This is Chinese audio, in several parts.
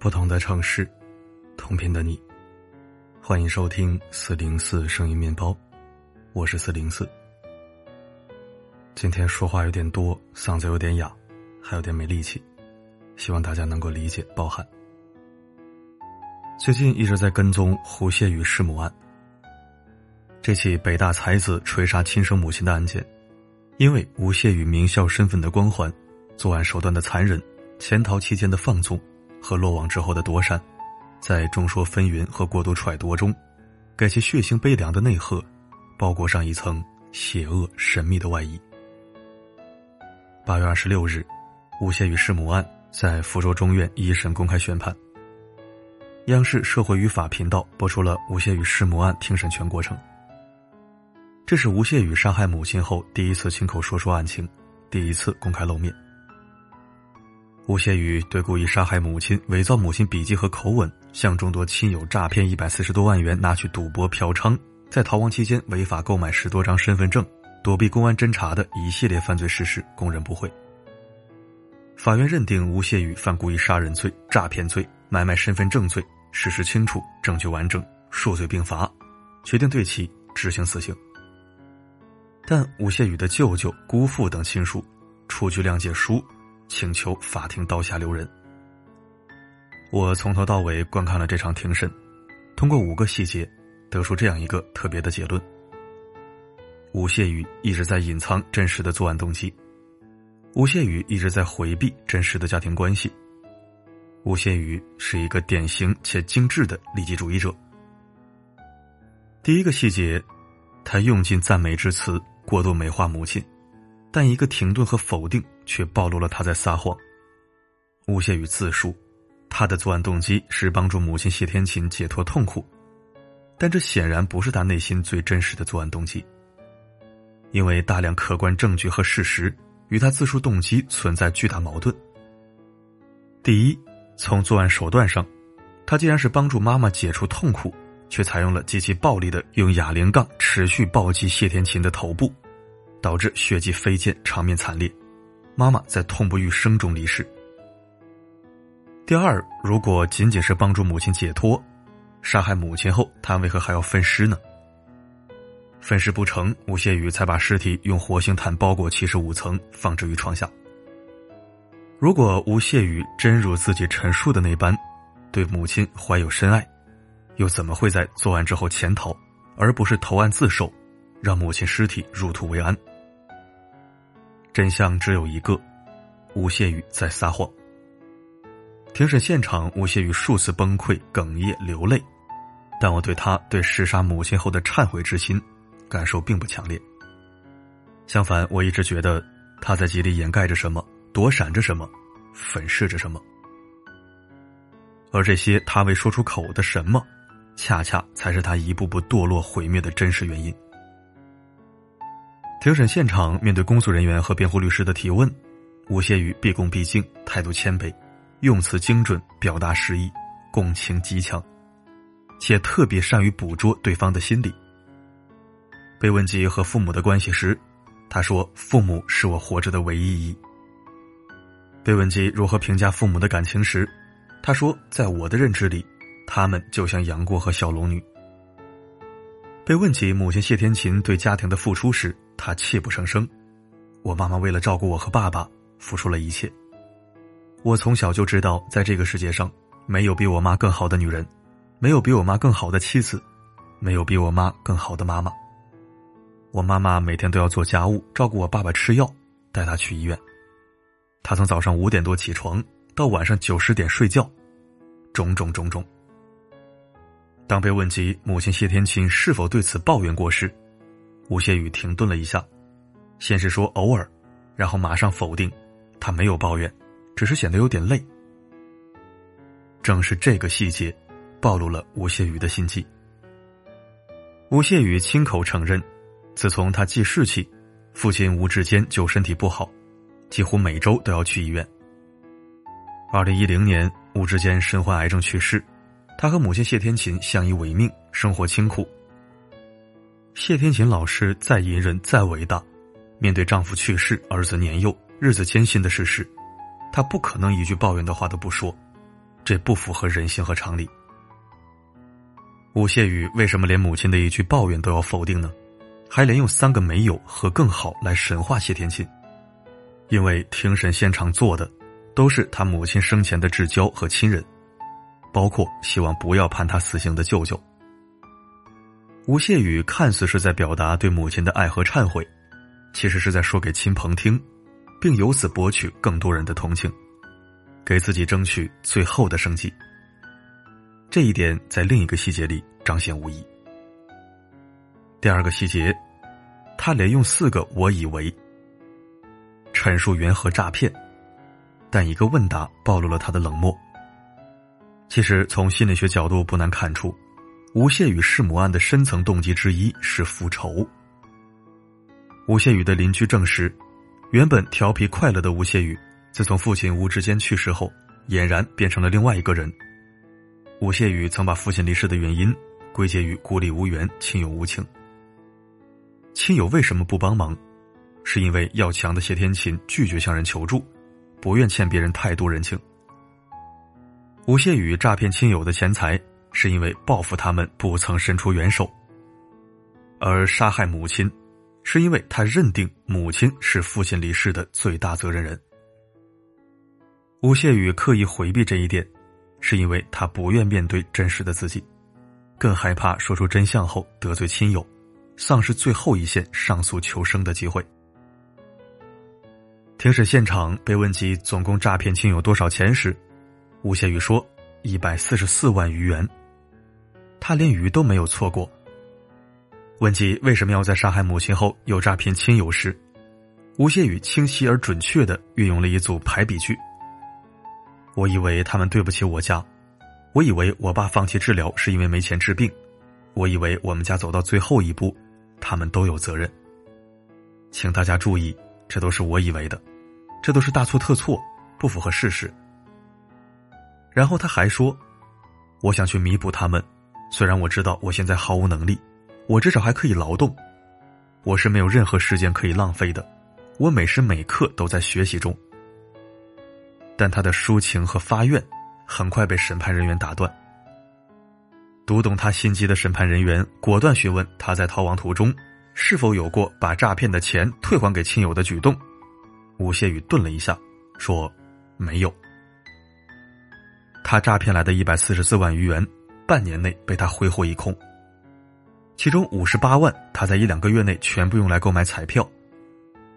不同的城市，同频的你，欢迎收听四零四声音面包，我是四零四。今天说话有点多，嗓子有点哑，还有点没力气，希望大家能够理解包涵。最近一直在跟踪胡谢宇弑母案，这起北大才子锤杀亲生母亲的案件，因为吴谢宇名校身份的光环，作案手段的残忍，潜逃期间的放纵。和落网之后的躲闪，在众说纷纭和过度揣度中，给其血腥悲凉的内核包裹上一层邪恶神秘的外衣。八月二十六日，吴谢宇弑母案在福州中院一审公开宣判。央视社会与法频道播出了吴谢宇弑母案庭审全过程。这是吴谢宇杀害母亲后第一次亲口说出案情，第一次公开露面。吴谢宇对故意杀害母亲、伪造母亲笔迹和口吻，向众多亲友诈骗一百四十多万元，拿去赌博嫖娼，在逃亡期间违法购买十多张身份证，躲避公安侦查的一系列犯罪事实，供认不讳。法院认定吴谢宇犯故意杀人罪、诈骗罪、买卖身份证罪，事实清楚，证据完整，数罪并罚，决定对其执行死刑。但吴谢宇的舅舅、姑父等亲属出具谅解书。请求法庭刀下留人。我从头到尾观看了这场庭审，通过五个细节，得出这样一个特别的结论：吴谢宇一直在隐藏真实的作案动机，吴谢宇一直在回避真实的家庭关系，吴谢宇是一个典型且精致的利己主义者。第一个细节，他用尽赞美之词，过度美化母亲。但一个停顿和否定却暴露了他在撒谎。诬陷与自述，他的作案动机是帮助母亲谢天琴解脱痛苦，但这显然不是他内心最真实的作案动机。因为大量客观证据和事实与他自述动机存在巨大矛盾。第一，从作案手段上，他既然是帮助妈妈解除痛苦，却采用了极其暴力的用哑铃杠持续暴击谢天琴的头部。导致血迹飞溅，场面惨烈，妈妈在痛不欲生中离世。第二，如果仅仅是帮助母亲解脱，杀害母亲后，他为何还要分尸呢？分尸不成，吴谢宇才把尸体用活性炭包裹七十五层，放置于床下。如果吴谢宇真如自己陈述的那般，对母亲怀有深爱，又怎么会在作案之后潜逃，而不是投案自首，让母亲尸体入土为安？真相只有一个，吴谢宇在撒谎。庭审现场，吴谢宇数次崩溃、哽咽、流泪，但我对他对弑杀母亲后的忏悔之心，感受并不强烈。相反，我一直觉得他在极力掩盖着什么，躲闪着什么，粉饰着什么。而这些他未说出口的什么，恰恰才是他一步步堕落毁灭的真实原因。庭审现场，面对公诉人员和辩护律师的提问，吴谢宇毕恭毕敬，态度谦卑，用词精准，表达实意，共情极强，且特别善于捕捉对方的心理。被问及和父母的关系时，他说：“父母是我活着的唯一意义。”被问及如何评价父母的感情时，他说：“在我的认知里，他们就像杨过和小龙女。”被问及母亲谢天琴对家庭的付出时，他泣不成声。我妈妈为了照顾我和爸爸，付出了一切。我从小就知道，在这个世界上，没有比我妈更好的女人，没有比我妈更好的妻子，没有比我妈更好的妈妈。我妈妈每天都要做家务，照顾我爸爸吃药，带他去医院。她从早上五点多起床，到晚上九十点睡觉，种种种种。当被问及母亲谢天琴是否对此抱怨过时，吴谢宇停顿了一下，先是说偶尔，然后马上否定，他没有抱怨，只是显得有点累。正是这个细节，暴露了吴谢宇的心机。吴谢宇亲口承认，自从他记事起，父亲吴志坚就身体不好，几乎每周都要去医院。二零一零年，吴志坚身患癌症去世。他和母亲谢天琴相依为命，生活清苦。谢天琴老师再隐忍再伟大，面对丈夫去世、儿子年幼、日子艰辛的事实，她不可能一句抱怨的话都不说，这不符合人性和常理。吴谢宇为什么连母亲的一句抱怨都要否定呢？还连用三个没有和更好来神化谢天琴？因为庭审现场坐的都是他母亲生前的至交和亲人，包括希望不要判他死刑的舅舅。吴谢宇看似是在表达对母亲的爱和忏悔，其实是在说给亲朋听，并由此博取更多人的同情，给自己争取最后的生计。这一点在另一个细节里彰显无疑。第二个细节，他连用四个“我以为”陈述缘何诈骗，但一个问答暴露了他的冷漠。其实从心理学角度不难看出。吴谢宇弑母案的深层动机之一是复仇。吴谢宇的邻居证实，原本调皮快乐的吴谢宇，自从父亲吴志坚去世后，俨然变成了另外一个人。吴谢宇曾把父亲离世的原因归结于孤立无援、亲友无情。亲友为什么不帮忙？是因为要强的谢天琴拒绝向人求助，不愿欠别人太多人情。吴谢宇诈骗亲友的钱财。是因为报复他们不曾伸出援手，而杀害母亲，是因为他认定母亲是父亲离世的最大责任人。吴谢宇刻意回避这一点，是因为他不愿面对真实的自己，更害怕说出真相后得罪亲友，丧失最后一线上诉求生的机会。庭审现场被问及总共诈骗亲友多少钱时，吴谢宇说：“一百四十四万余元。”他连鱼都没有错过。问及为什么要在杀害母亲后又诈骗亲友时，吴谢宇清晰而准确的运用了一组排比句。我以为他们对不起我家，我以为我爸放弃治疗是因为没钱治病，我以为我们家走到最后一步，他们都有责任。请大家注意，这都是我以为的，这都是大错特错，不符合事实。然后他还说，我想去弥补他们。虽然我知道我现在毫无能力，我至少还可以劳动，我是没有任何时间可以浪费的，我每时每刻都在学习中。但他的抒情和发愿很快被审判人员打断。读懂他心机的审判人员果断询问他在逃亡途中是否有过把诈骗的钱退还给亲友的举动。吴谢宇顿了一下，说：“没有。”他诈骗来的一百四十四万余元。半年内被他挥霍一空，其中五十八万他在一两个月内全部用来购买彩票，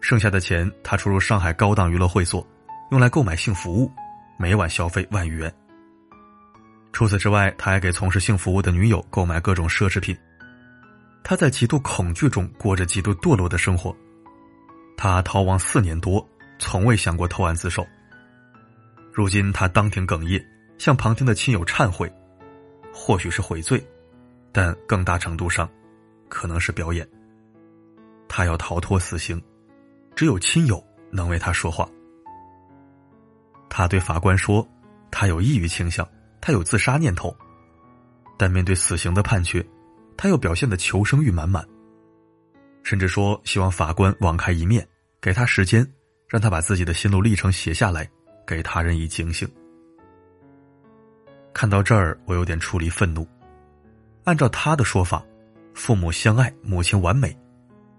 剩下的钱他出入上海高档娱乐会所，用来购买性服务，每晚消费万余元。除此之外，他还给从事性服务的女友购买各种奢侈品。他在极度恐惧中过着极度堕落的生活，他逃亡四年多，从未想过投案自首。如今他当庭哽咽，向旁听的亲友忏悔。或许是悔罪，但更大程度上，可能是表演。他要逃脱死刑，只有亲友能为他说话。他对法官说：“他有抑郁倾向，他有自杀念头。”但面对死刑的判决，他又表现的求生欲满满，甚至说希望法官网开一面，给他时间，让他把自己的心路历程写下来，给他人以警醒。看到这儿，我有点出离愤怒。按照他的说法，父母相爱，母亲完美，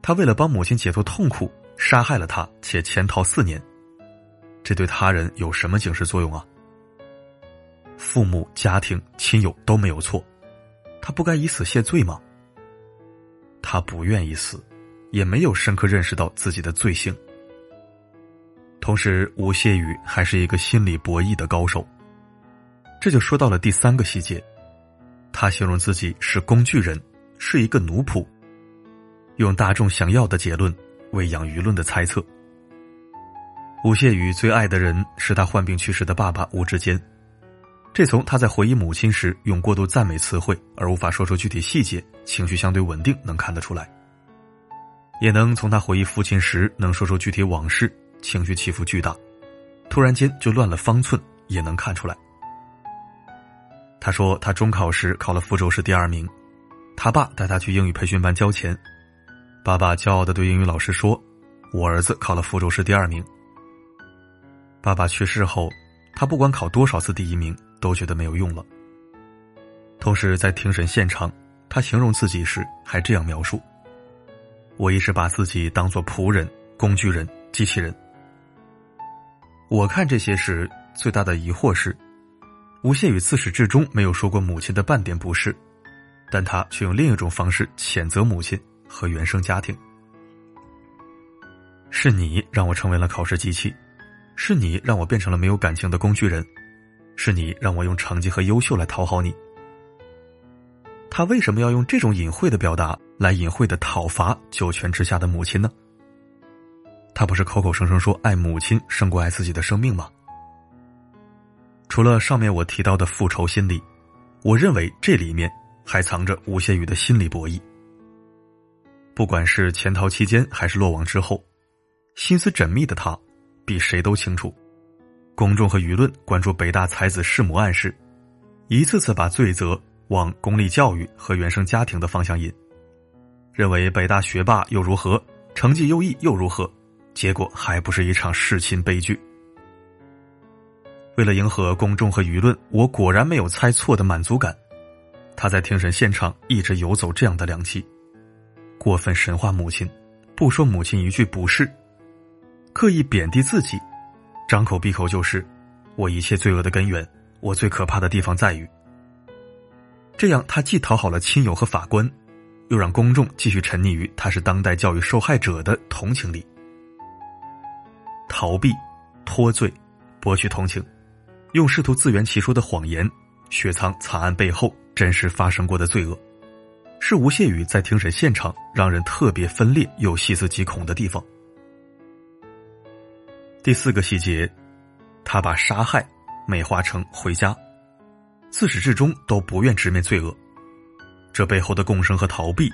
他为了帮母亲解脱痛苦，杀害了他，且潜逃四年，这对他人有什么警示作用啊？父母、家庭、亲友都没有错，他不该以死谢罪吗？他不愿意死，也没有深刻认识到自己的罪行。同时，吴谢宇还是一个心理博弈的高手。这就说到了第三个细节，他形容自己是工具人，是一个奴仆，用大众想要的结论喂养舆论的猜测。吴谢宇最爱的人是他患病去世的爸爸吴志坚，这从他在回忆母亲时用过度赞美词汇而无法说出具体细节，情绪相对稳定能看得出来，也能从他回忆父亲时能说出具体往事，情绪起伏巨大，突然间就乱了方寸也能看出来。他说：“他中考时考了福州市第二名，他爸带他去英语培训班交钱。爸爸骄傲的对英语老师说：‘我儿子考了福州市第二名。’爸爸去世后，他不管考多少次第一名，都觉得没有用了。同时，在庭审现场，他形容自己时还这样描述：“我一直把自己当做仆人、工具人、机器人。”我看这些时，最大的疑惑是，吴谢宇自始至终没有说过母亲的半点不是，但他却用另一种方式谴责母亲和原生家庭。是你让我成为了考试机器，是你让我变成了没有感情的工具人，是你让我用成绩和优秀来讨好你。他为什么要用这种隐晦的表达来隐晦的讨伐九泉之下的母亲呢？他不是口口声声说爱母亲胜过爱自己的生命吗？除了上面我提到的复仇心理，我认为这里面还藏着吴谢宇的心理博弈。不管是潜逃期间还是落网之后，心思缜密的他，比谁都清楚，公众和舆论关注北大才子弑母案时，一次次把罪责往公立教育和原生家庭的方向引，认为北大学霸又如何，成绩优异又如何。结果还不是一场弑亲悲剧。为了迎合公众和舆论，我果然没有猜错的满足感。他在庭审现场一直游走这样的良机，过分神化母亲，不说母亲一句不是，刻意贬低自己，张口闭口就是我一切罪恶的根源。我最可怕的地方在于，这样他既讨好了亲友和法官，又让公众继续沉溺于他是当代教育受害者的同情里。逃避、脱罪、博取同情，用试图自圆其说的谎言，雪藏惨案背后真实发生过的罪恶，是吴谢宇在庭审现场让人特别分裂又细思极恐的地方。第四个细节，他把杀害美化成回家，自始至终都不愿直面罪恶，这背后的共生和逃避，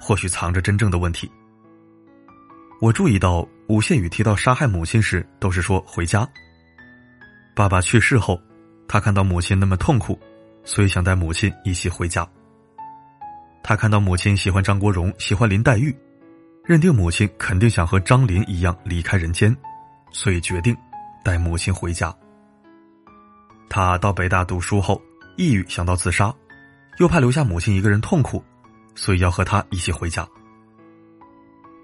或许藏着真正的问题。我注意到。吴谢宇提到杀害母亲时，都是说回家。爸爸去世后，他看到母亲那么痛苦，所以想带母亲一起回家。他看到母亲喜欢张国荣，喜欢林黛玉，认定母亲肯定想和张林一样离开人间，所以决定带母亲回家。他到北大读书后，抑郁想到自杀，又怕留下母亲一个人痛苦，所以要和他一起回家。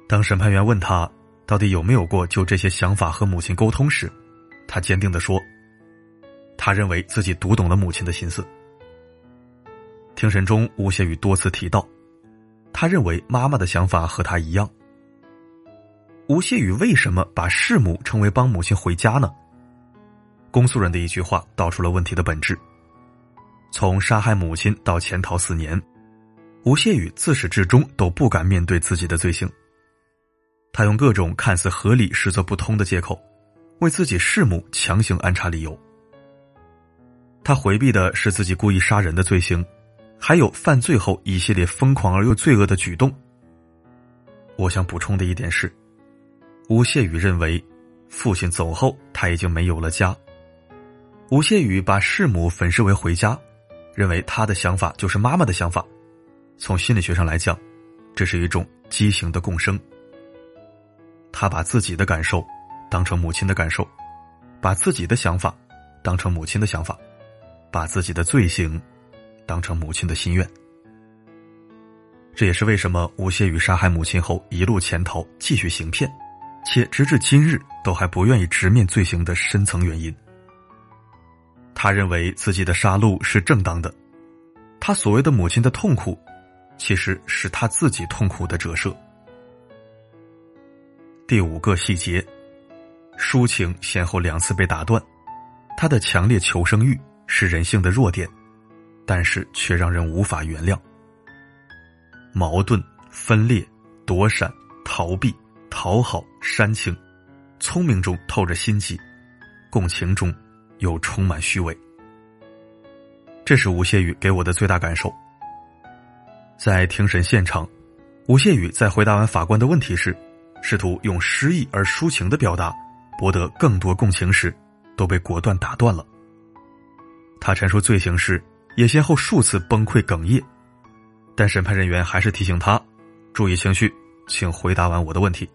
当审判员问他。到底有没有过就这些想法和母亲沟通时，他坚定的说：“他认为自己读懂了母亲的心思。”庭审中，吴谢宇多次提到，他认为妈妈的想法和他一样。吴谢宇为什么把弑母称为帮母亲回家呢？公诉人的一句话道出了问题的本质：从杀害母亲到潜逃四年，吴谢宇自始至终都不敢面对自己的罪行。他用各种看似合理实则不通的借口，为自己弑母强行安插理由。他回避的是自己故意杀人的罪行，还有犯罪后一系列疯狂而又罪恶的举动。我想补充的一点是，吴谢宇认为，父亲走后他已经没有了家。吴谢宇把弑母粉饰为回家，认为他的想法就是妈妈的想法。从心理学上来讲，这是一种畸形的共生。他把自己的感受当成母亲的感受，把自己的想法当成母亲的想法，把自己的罪行当成母亲的心愿。这也是为什么吴谢宇杀害母亲后一路潜逃，继续行骗，且直至今日都还不愿意直面罪行的深层原因。他认为自己的杀戮是正当的，他所谓的母亲的痛苦，其实是他自己痛苦的折射。第五个细节，抒情先后两次被打断，他的强烈求生欲是人性的弱点，但是却让人无法原谅。矛盾、分裂、躲闪、逃避、讨好、煽情，聪明中透着心机，共情中又充满虚伪。这是吴谢宇给我的最大感受。在庭审现场，吴谢宇在回答完法官的问题时。试图用诗意而抒情的表达，博得更多共情时，都被果断打断了。他陈述罪行时，也先后数次崩溃哽咽，但审判人员还是提醒他注意情绪，请回答完我的问题。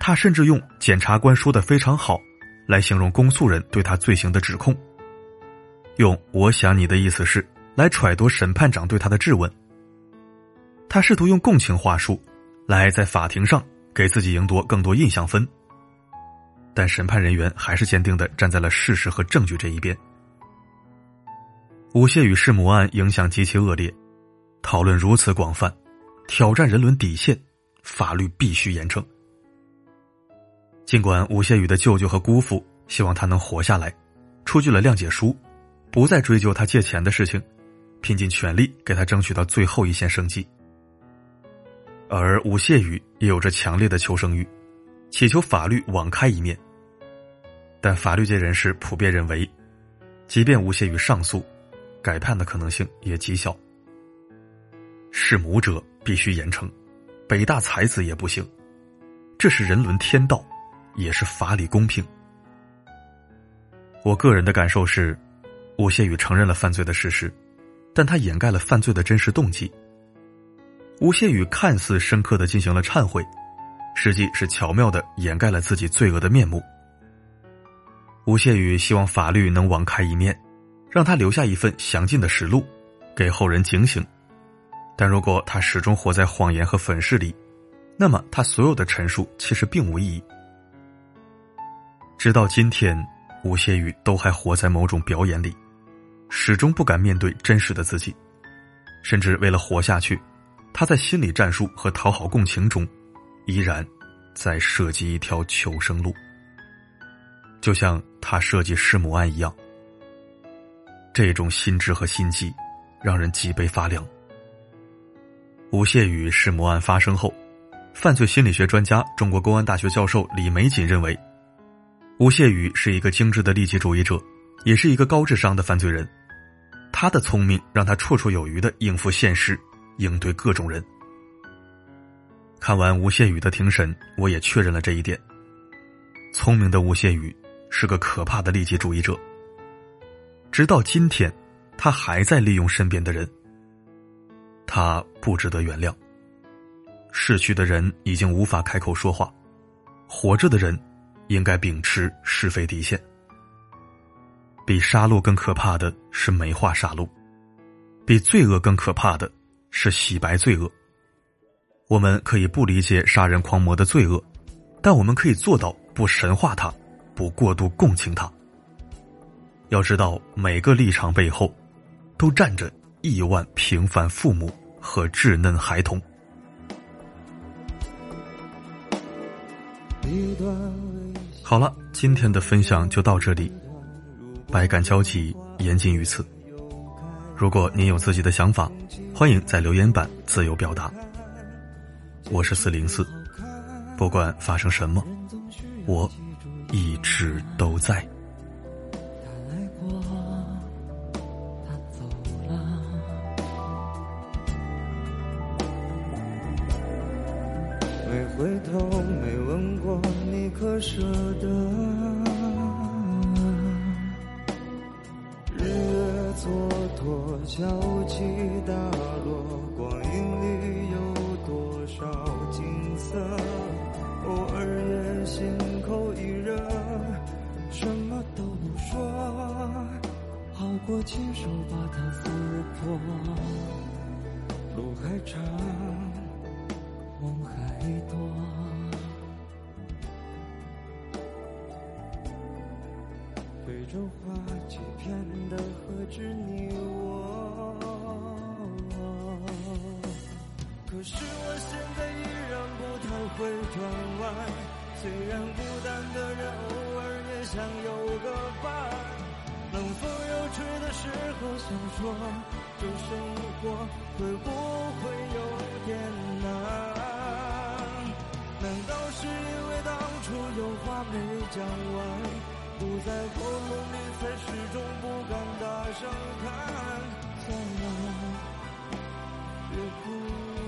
他甚至用“检察官说的非常好”来形容公诉人对他罪行的指控，用“我想你的意思是”来揣度审判长对他的质问。他试图用共情话术，来在法庭上给自己赢得更多印象分。但审判人员还是坚定的站在了事实和证据这一边。吴谢宇弑母案影响极其恶劣，讨论如此广泛，挑战人伦底线，法律必须严惩。尽管吴谢宇的舅舅和姑父希望他能活下来，出具了谅解书，不再追究他借钱的事情，拼尽全力给他争取到最后一线生机。而吴谢宇也有着强烈的求生欲，祈求法律网开一面。但法律界人士普遍认为，即便吴谢宇上诉，改判的可能性也极小。弑母者必须严惩，北大才子也不行，这是人伦天道。也是法理公平。我个人的感受是，吴谢宇承认了犯罪的事实，但他掩盖了犯罪的真实动机。吴谢宇看似深刻的进行了忏悔，实际是巧妙的掩盖了自己罪恶的面目。吴谢宇希望法律能网开一面，让他留下一份详尽的实录，给后人警醒。但如果他始终活在谎言和粉饰里，那么他所有的陈述其实并无意义。直到今天，吴谢宇都还活在某种表演里，始终不敢面对真实的自己，甚至为了活下去，他在心理战术和讨好共情中，依然在设计一条求生路。就像他设计弑母案一样，这种心智和心机，让人脊背发凉。吴谢宇弑母案发生后，犯罪心理学专家、中国公安大学教授李玫瑾认为。吴谢宇是一个精致的利己主义者，也是一个高智商的犯罪人。他的聪明让他绰绰有余的应付现实，应对各种人。看完吴谢宇的庭审，我也确认了这一点。聪明的吴谢宇是个可怕的利己主义者。直到今天，他还在利用身边的人。他不值得原谅。逝去的人已经无法开口说话，活着的人。应该秉持是非底线。比杀戮更可怕的是美化杀戮，比罪恶更可怕的是洗白罪恶。我们可以不理解杀人狂魔的罪恶，但我们可以做到不神化他，不过度共情他。要知道，每个立场背后，都站着亿万平凡父母和稚嫩孩童。好了，今天的分享就到这里，百感交集，言尽于此。如果您有自己的想法，欢迎在留言板自由表达。我是四零四，不管发生什么，我一直都在。回头，没问过你可舍得。日月蹉跎，潮起大落，光阴里有多少景色？偶尔也心口一热，什么都不说，好过亲手把它撕破。路还长。梦还多，非洲花欺骗的何止你我？可是我现在依然不太会转弯，虽然孤单的人偶尔也想有个伴，冷风又吹的时候想说，这生活会不会有点难？是因为当初有话没讲完，堵在喉咙里，才始终不敢大声喊？算了，别哭。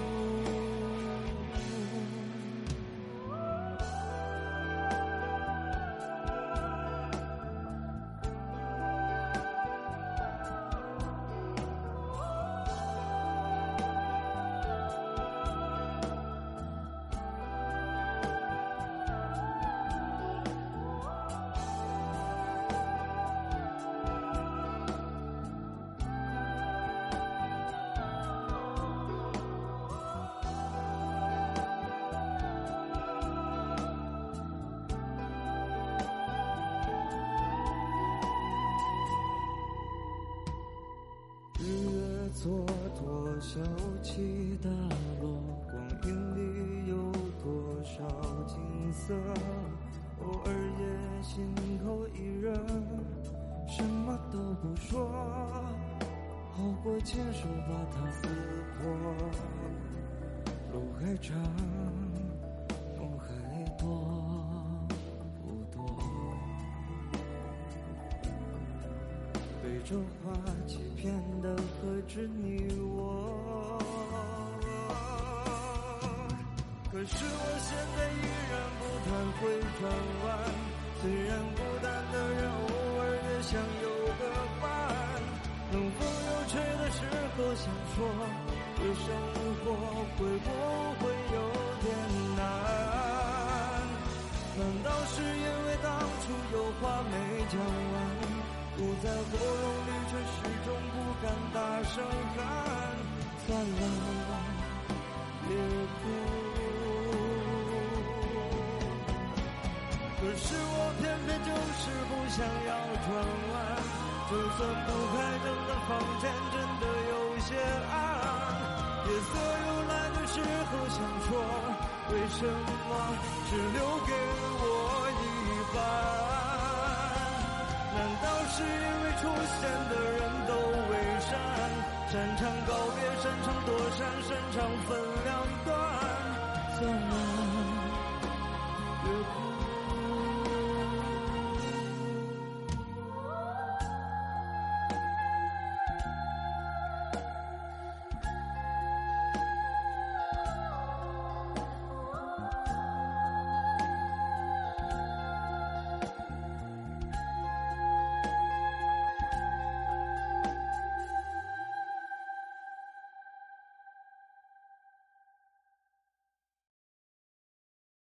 蹉跎，小起大落，光阴里有多少景色？偶尔也心头一热，什么都不说，好过亲手把它撕破。路还长，对着花欺骗的何止你我？可是我现在依然不太会转弯，虽然孤单的人偶尔也想有个伴。冷风又吹的时候想说，这生活会不会有点难？难道是因为当初有话没讲完，堵在喉咙里却始终不敢大声喊？算了，别哭。可是我偏偏就是不想要转弯，就算不开灯的房间真的有些暗，夜色又来的时候想说，为什么只留给我一半？是因为出现的人都伪善？擅长告别，擅长躲闪，擅长分两段，算了。